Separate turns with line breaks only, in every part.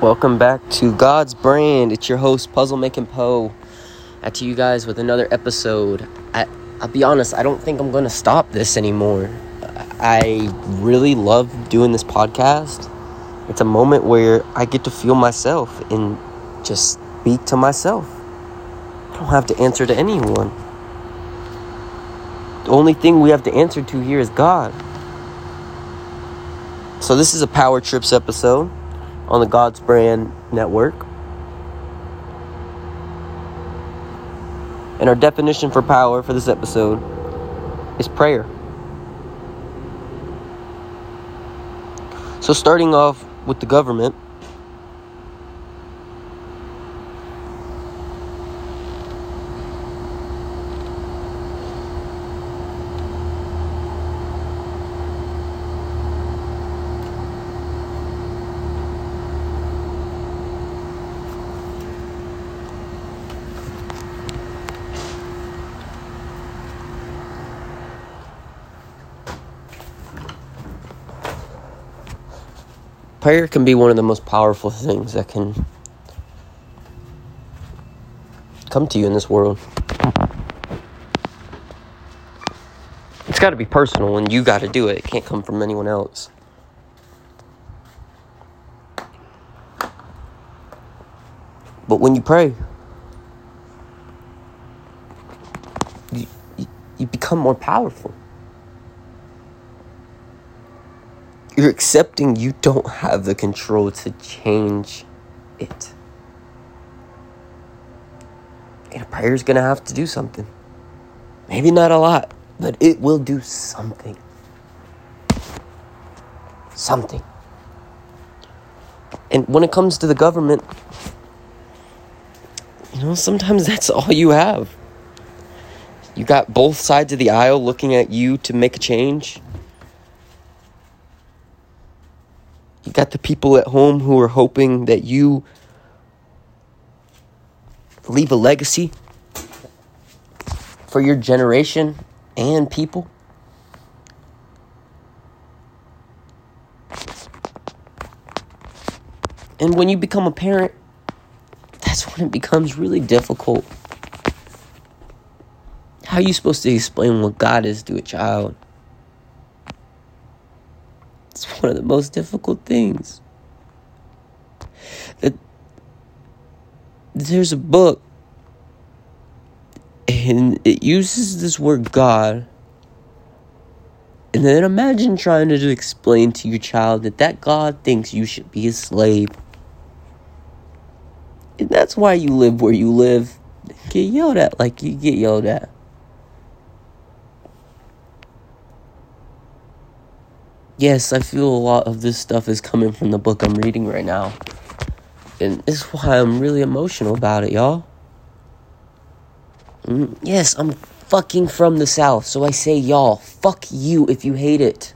Welcome back to God's Brand. It's your host, Puzzle Making Poe. At to you guys with another episode. I, I'll be honest, I don't think I'm going to stop this anymore. I really love doing this podcast. It's a moment where I get to feel myself and just speak to myself. I don't have to answer to anyone. The only thing we have to answer to here is God. So, this is a Power Trips episode on the God's Brand Network. And our definition for power for this episode is prayer. So, starting off with the government. Prayer can be one of the most powerful things that can come to you in this world. It's got to be personal and you got to do it. It can't come from anyone else. But when you pray, you, you, become more powerful. You're accepting you don't have the control to change it. And a prayer is going to have to do something. Maybe not a lot, but it will do something. Something. And when it comes to the government, you know, sometimes that's all you have. You got both sides of the aisle looking at you to make a change. You got the people at home who are hoping that you leave a legacy for your generation and people. And when you become a parent, that's when it becomes really difficult. How are you supposed to explain what God is to a child? One of the most difficult things. That there's a book and it uses this word God. And then imagine trying to explain to your child that that God thinks you should be a slave. And that's why you live where you live. Get yelled at like you get yelled at. Yes, I feel a lot of this stuff is coming from the book I'm reading right now. And this is why I'm really emotional about it, y'all. Mm, yes, I'm fucking from the South, so I say y'all. Fuck you if you hate it.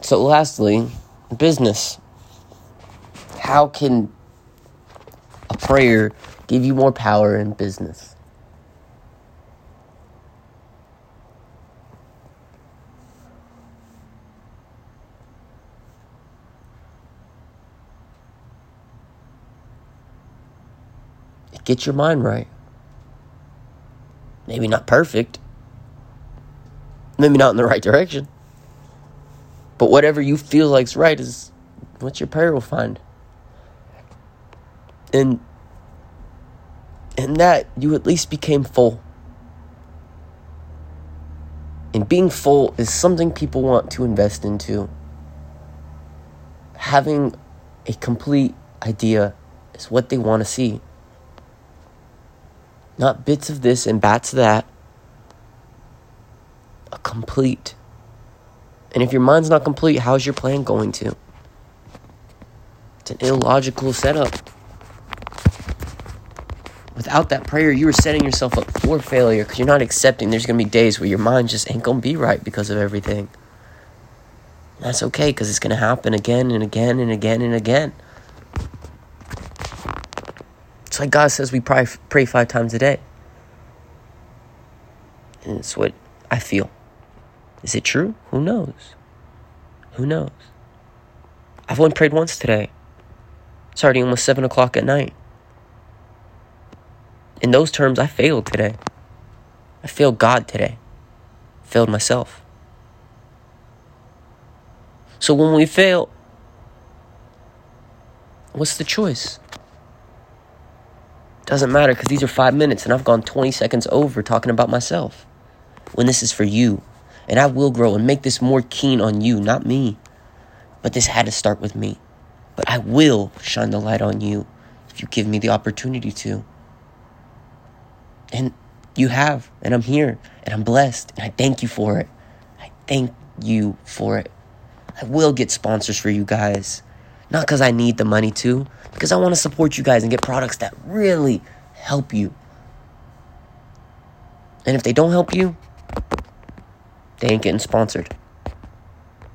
So, lastly, business. How can a prayer give you more power in business? Get your mind right. Maybe not perfect. Maybe not in the right direction. But whatever you feel like's right is what your prayer will find. And and that you at least became full. And being full is something people want to invest into. Having a complete idea is what they want to see. Not bits of this and bats of that. A complete. And if your mind's not complete, how's your plan going to? It's an illogical setup. Without that prayer, you are setting yourself up for failure because you're not accepting there's going to be days where your mind just ain't going to be right because of everything. And that's okay because it's going to happen again and again and again and again. It's like God says we pray, pray five times a day. And it's what I feel. Is it true? Who knows? Who knows? I've only prayed once today. It's already almost 7 o'clock at night. In those terms, I failed today. I failed God today. I failed myself. So when we fail, what's the choice? Doesn't matter because these are five minutes and I've gone 20 seconds over talking about myself. When this is for you. And I will grow and make this more keen on you, not me. But this had to start with me. But I will shine the light on you if you give me the opportunity to. And you have, and I'm here, and I'm blessed, and I thank you for it. I thank you for it. I will get sponsors for you guys. Not because I need the money to, because I want to support you guys and get products that really help you. And if they don't help you, they ain't getting sponsored.